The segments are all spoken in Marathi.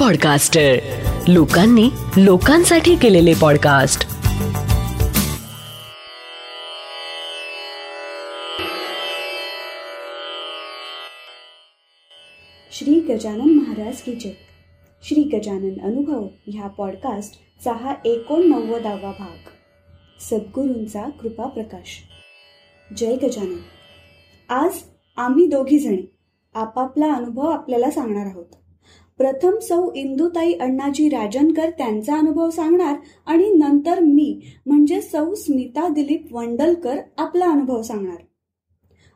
पॉडकास्टर लोकांनी लोकांसाठी केलेले पॉडकास्ट श्री गजानन महाराज की जय. श्री गजानन अनुभव ह्या पॉडकास्टचा हा एकोणनव्वदावा भाग. सद्गुरूंचा कृपा प्रकाश. जय गजानन. आज आम्ही दोघीजणी आपापला अनुभव आपल्याला सांगणार आहोत. प्रथम सौ इंदुताई अण्णाजी राजनकर त्यांचा अनुभव सांगणार आणि नंतर मी म्हणजे सौ स्मिता दिलीप वंडलकर आपला अनुभव सांगणार.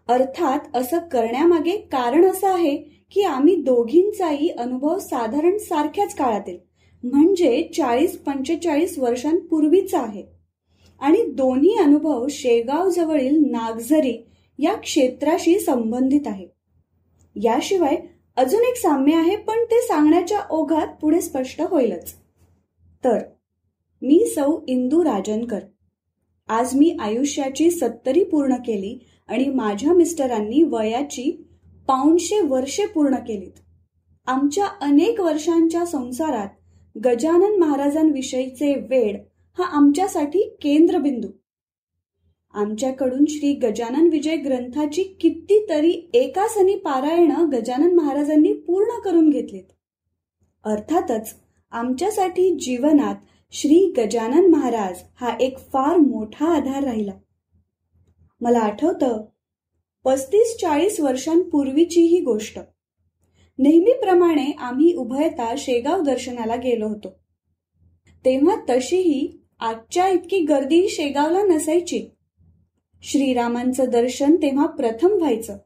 अर्थात असं करण्यामागे कारण असं आहे की आम्ही दोघींचाही अनुभव साधारण सारख्याच काळातील म्हणजे चाळीस पंचेचाळीस वर्षांपूर्वीचा आहे. आणि दोन्ही अनुभव शेगाव जवळील नागझरी या क्षेत्राशी संबंधित आहे. याशिवाय अजून एक साम्य आहे पण ते सांगण्याच्या ओघात पुढे स्पष्ट होईलच. तर मी सौ इंदू राजनकर. आज मी आयुष्याची सत्तरी पूर्ण केली आणि माझ्या मिस्टरांनी वयाची पाऊणशे वर्षे पूर्ण केलीत. आमच्या अनेक वर्षांच्या संसारात गजानन महाराजांविषयीचे वेड हा आमच्यासाठी केंद्रबिंदू. आमच्याकडून श्री गजानन विजय ग्रंथाची कितीतरी एकासनी पारायण गजानन महाराजांनी पूर्ण करून घेतलीत. अर्थातच आमच्यासाठी जीवनात श्री गजानन महाराज हा एक फार मोठा आधार राहिला. मला आठवतं पस्तीस चाळीस वर्षांपूर्वीची ही गोष्ट. नेहमीप्रमाणे आम्ही उभयता शेगाव दर्शनाला गेलो होतो. तेव्हा तशीही आजच्या इतकी गर्दी शेगावला नसायची. श्रीरामांचं दर्शन तेव्हा प्रथम व्हायचं.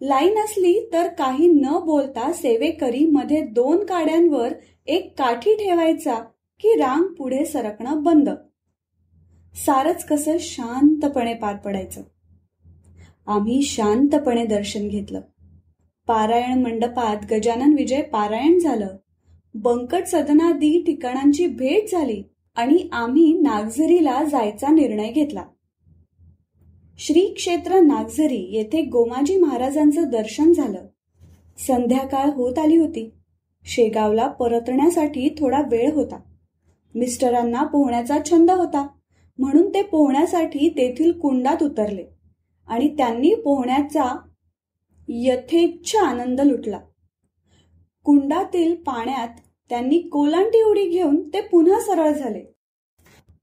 लाईन असली तर काही न बोलता सेवेकरी मध्ये दोन काड्यांवर एक काठी ठेवायचा की राम पुढे सरकणं बंद. सारच कसं शांतपणे पार पडायचं. आम्ही शांतपणे दर्शन घेतलं. पारायण मंडपात गजानन विजय पारायण झालं. बंकट सदनादी ठिकाणांची भेट झाली आणि आम्ही नागझरीला जायचा निर्णय घेतला. श्री क्षेत्र नागझरी येथे गोमाजी महाराजांचं दर्शन झालं. संध्याकाळ होत आली होती. शेगावला परतण्यासाठी थोडा वेळ होता. मिस्टरांना पोहण्याचा छंद होता. म्हणून ते पोहण्यासाठी तेथील कुंडात उतरले आणि त्यांनी पोहण्याचा यथेच्छ आनंद लुटला. कुंडातील पाण्यात त्यांनी कोलांटी उडी घेऊन ते पुन्हा सरळ झाले.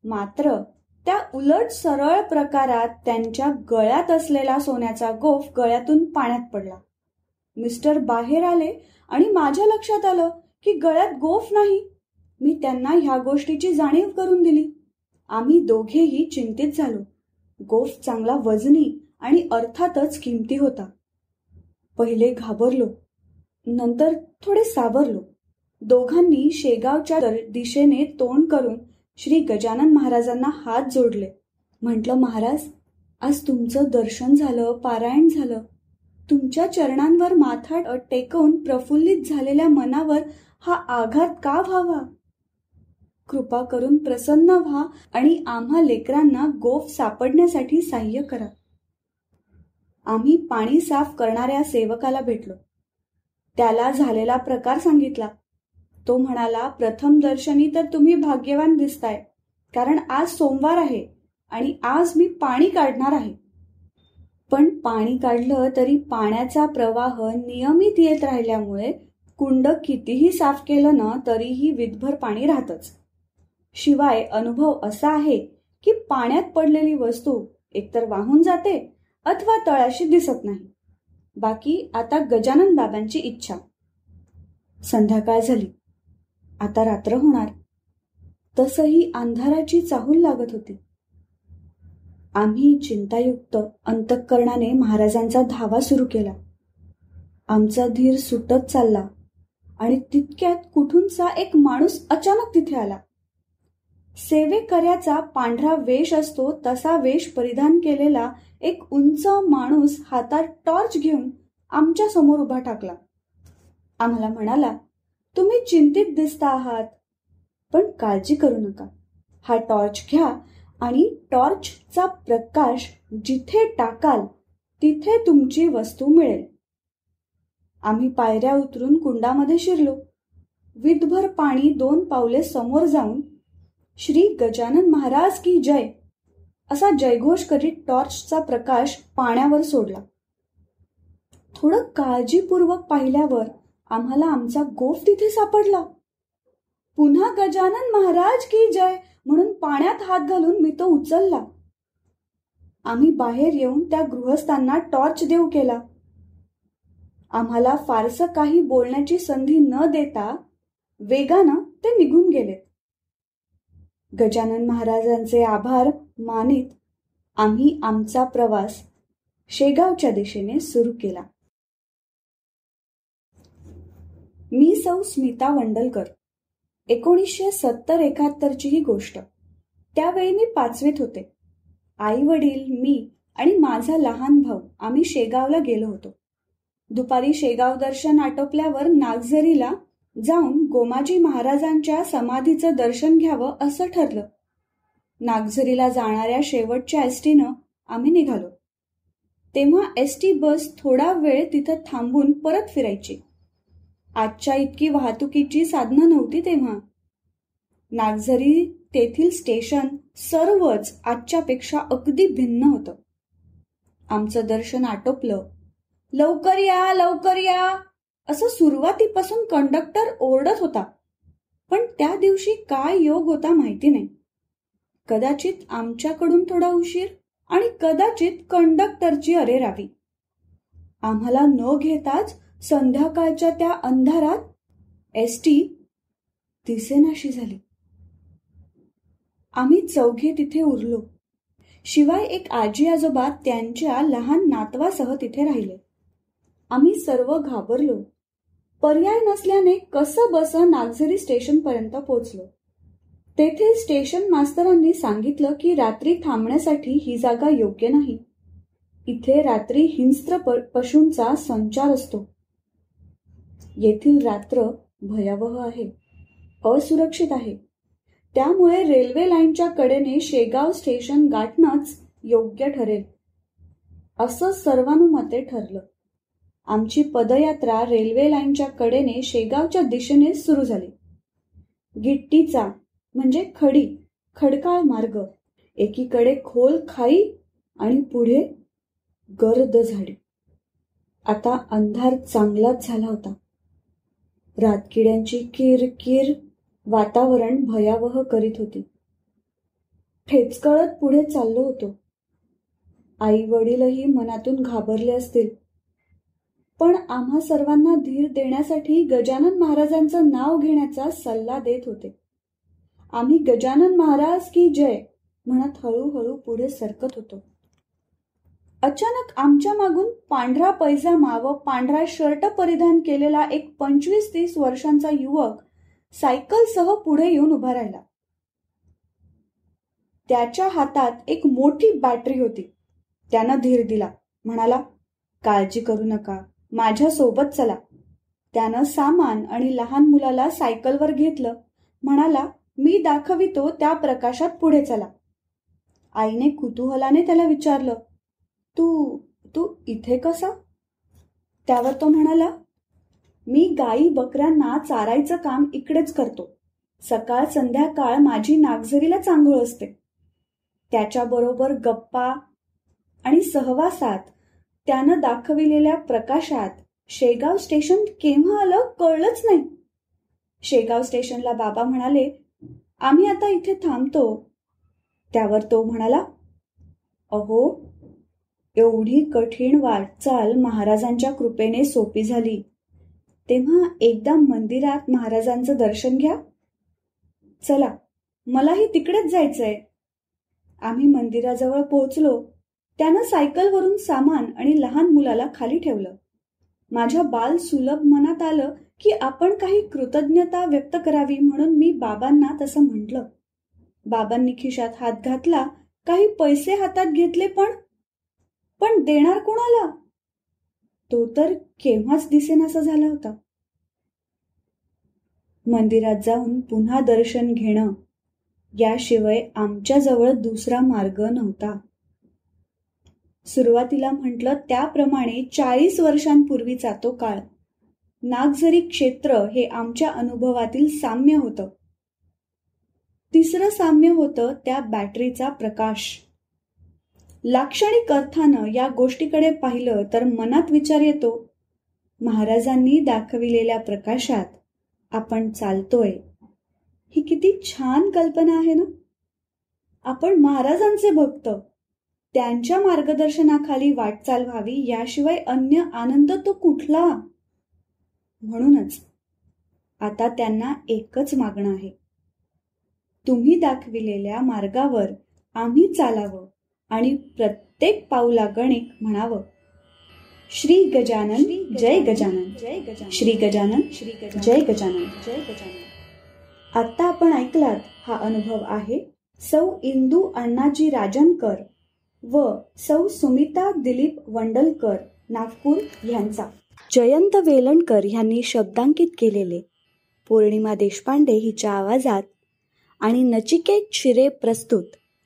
मात्र त्या उलट सरळ प्रकारात त्यांच्या गळ्यात असलेला सोन्याचा गोफ गळ्यातून पाण्यात पडला. मिस्टर बाहेर आले आणि माझ्या लक्षात आलं की गळ्यात गोफ नाही. मी त्यांना ह्या गोष्टीची जाणीव करून दिली. आम्ही दोघेही चिंतित झालो. गोफ चांगला वजनी आणि अर्थातच किमती होता. पहिले घाबरलो. नंतर थोडे सावरलो. दोघांनी शेगावच्या दिशेने तोंड करून श्री गजानन महाराजांना हात जोडले. म्हटलं महाराज आज तुमचं दर्शन झालं पारायण झालं. तुमच्या चरणांवर माथा टेकवून प्रफुल्लित झालेल्या मनावर हा आघात का व्हावा? कृपा करून प्रसन्न व्हा आणि आम्हा लेकरांना गोफ सापडण्यासाठी साह्य करा. आम्ही पाणी साफ करणाऱ्या सेवकाला भेटलो. त्याला झालेला प्रकार सांगितला. तो म्हणाला प्रथम दर्शनी तर तुम्ही भाग्यवान दिसताय. कारण आज सोमवार आहे आणि आज मी पाणी काढणार आहे. पण पाणी काढलं तरी पाण्याचा प्रवाह नियमित येत राहिल्यामुळे कुंड कितीही साफ केलं ना तरीही विधभर पाणी राहतच. शिवाय अनुभव असा आहे की पाण्यात पडलेली वस्तू एकतर वाहून जाते अथवा तळाशी दिसत नाही. बाकी आता गजानन बाबांची इच्छा. संध्याकाळ झाली. आता रात्र होणार. तसही अंधाराची चाहूल लागत होती. आम्ही चिंतायुक्त अंतःकरणाने महाराजांचा धावा सुरू केला. आमचा धीर सुटत चालला आणि तितक्यात कुठूनचा एक माणूस अचानक तिथे आला. सेवेकऱ्याचा पांढरा वेश असतो तसा वेश परिधान केलेला एक उंच माणूस हातात टॉर्च घेऊन आमच्यासमोर उभा टाकला आम्हाला म्हणाला तुम्ही चिंतित दिसता आहात. पण काळजी करू नका. हा टॉर्च घ्या आणि टॉर्चचा प्रकाश जिथे टाकाल तिथे तुमची वस्तू मिळेल. आम्ही पायऱ्या उतरून कुंडामध्ये शिरलो. विधभर पाणी दोन पावले समोर जाऊन श्री गजानन महाराज की जय! असा जयघोष करीत टॉर्चचा प्रकाश पाण्यावर सोडला. थोडं काळजीपूर्वक पाहिल्यावर आम्हाला आमचा गोफ तिथे सापडला. पुन्हा गजानन महाराज की जय म्हणून पाण्यात हात घालून मी तो उचलला. आम्ही बाहेर येऊन त्या गृहस्थांना टॉर्च देऊ केला. आम्हाला फारसं काही बोलण्याची संधी न देता वेगानं ते निघून गेलेत. गजानन महाराजांचे आभार मानित आम्ही आमचा प्रवास शेगावच्या दिशेने सुरू केला. मी सौ स्मिता वंडलकर. एकोणीसशे सत्तर एकाहत्तरची ही गोष्ट. त्यावेळी मी पाचवीत होते. आई वडील मी आणि माझा लहान भाऊ आम्ही शेगावला गेलो होतो. दुपारी शेगाव दर्शन आटोपल्यावर नागझरीला जाऊन गोमाजी महाराजांच्या समाधीचं दर्शन घ्यावं असं ठरलं. नागझरीला जाणाऱ्या शेवटच्या एसटीनं आम्ही निघालो. तेव्हा एस टी बस थोडा वेळ तिथं थांबून परत फिरायची. आजच्या इतकी वाहतुकीची साधनं नव्हती तेव्हा. नागझरी तेथील स्टेशन सर्वच आजच्यापेक्षा अगदी भिन्न होतं. आमचं दर्शन आटोपलं. लवकर या लवकर या! असं सुरुवातीपासून कंडक्टर ओरडत होता. पण त्या दिवशी काय योग होता माहिती नाही. कदाचित आमच्याकडून थोडा उशीर आणि कदाचित कंडक्टरची अरेरावी. आम्हाला न घेताच संध्याकाळच्या त्या अंधारात एस टी दिसेनाशी झाली. आम्ही चौघे तिथे उरलो. शिवाय एक आजी आजोबा त्यांच्या लहान नातवासह तिथे राहिले. आम्ही सर्व घाबरलो. पर्याय नसल्याने कसं बस नागझरी स्टेशन पर्यंत पोहोचलो. तेथे स्टेशन मास्तरांनी सांगितलं की रात्री थांबण्यासाठी ही जागा योग्य नाही. इथे रात्री हिंस्त्र पशूंचा संचार असतो. येथील रात्र भयावह आहे. असुरक्षित आहे. त्यामुळे रेल्वे लाईनच्या कडेने शेगाव स्टेशन गाठणंच योग्य ठरेल. असं सर्वानुमते ठरलं. आमची पदयात्रा रेल्वे लाईनच्या कडेने शेगावच्या दिशेने सुरू झाली. गिट्टीचा म्हणजे खडी खडकाळ मार्ग एकीकडे खोल खाई आणि पुढे गर्द झाडी. आता अंधार चांगलाच झाला होता. रातकिड्यांची किरकिर वातावरण भयावह करीत होती. ठेचकळत पुढे चाललो होतो. आई वडीलही मनातून घाबरले असतील. पण आम्हा सर्वांना धीर देण्यासाठी गजानन महाराजांचं नाव घेण्याचा सल्ला देत होते. आम्ही गजानन महाराज की जय म्हणत हळूहळू पुढे सरकत होतो. अचानक आमच्या मागून पांढरा पैजामा व पांढरा शर्ट परिधान केलेला एक पंचवीस तीस वर्षांचा युवक सायकलसह पुढे येऊन उभा राहिला. त्याच्या हातात एक मोठी बॅटरी होती. त्यानं धीर दिला. म्हणाला काळजी करू नका. माझ्या सोबत चला. त्यानं सामान आणि लहान मुलाला सायकलवर घेतलं. म्हणाला मी दाखवितो त्या प्रकाशात पुढे चला. आईने कुतूहलाने त्याला विचारलं तू तू इथे कसा? त्यावर तो म्हणाला मी गाई बकऱ्यांना चारायचं काम इकडेच करतो. सकाळ संध्याकाळ माझी नागझरीला चांगळ असते. त्याच्याबरोबर गप्पा आणि सहवासात त्यानं दाखविलेल्या प्रकाशात शेगाव स्टेशन केव्हा आलं कळलंच नाही. शेगाव स्टेशनला बाबा म्हणाले आम्ही आता इथे थांबतो. त्यावर तो म्हणाला अहो एवढी कठीण वाटचाल महाराजांच्या कृपेने सोपी झाली. तेव्हा एकदा मंदिरात महाराजांचं दर्शन घ्या. चला मलाही तिकडेच जायचंय. आम्ही मंदिराजवळ पोहोचलो. त्यानं सायकलवरून सामान आणि लहान मुलाला खाली ठेवलं. माझ्या बाल सुलभ मनात आलं की आपण काही कृतज्ञता व्यक्त करावी म्हणून मी बाबांना तसं म्हटलं. बाबांनी खिशात हात घातला. काही पैसे हातात घेतले पण पण देणार कोणाला? तो तर केव्हाच दिसेनासा झाला होता. मंदिरात जाऊन पुन्हा दर्शन घेणं याशिवाय आमच्याजवळ दुसरा मार्ग नव्हता. सुरुवातीला म्हटलं त्याप्रमाणे चाळीस वर्षांपूर्वीचा तो काळ. नागझरी क्षेत्र हे आमच्या अनुभवातील साम्य होतं. तिसरं साम्य होतं त्या बॅटरीचा प्रकाश. लाक्षणिक अर्थानं या गोष्टीकडे पाहिलं तर मनात विचार येतो. महाराजांनी दाखविलेल्या प्रकाशात आपण चालतोय. ही किती छान कल्पना आहे ना? आपण महाराजांचे भक्त. त्यांच्या मार्गदर्शनाखाली वाटचाल व्हावी याशिवाय अन्य आनंद तो कुठला? म्हणूनच आता त्यांना एकच मागणं आहे. तुम्ही दाखविलेल्या मार्गावर आम्ही चालावं. आणि प्रत्येक पाऊला गणिक म्हणावं. श्री गजानन जय गजानन. जय गजानन. श्री गजानन श्री जय गजानन. जय गजानन. आता आपण ऐकलात हा अनुभव आहे सौ इंदू अण्णाजी राजनकर व सौ सुमिता दिलीप वंडलकर नागपूर यांचा. जयंत वेलणकर यांनी शब्दांकित केलेले. पौर्णिमा देशपांडे हिच्या आवाजात आणि नचिकेत शिरे प्रस्तुत.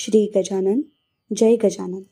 श्री गजानन जय गजानन.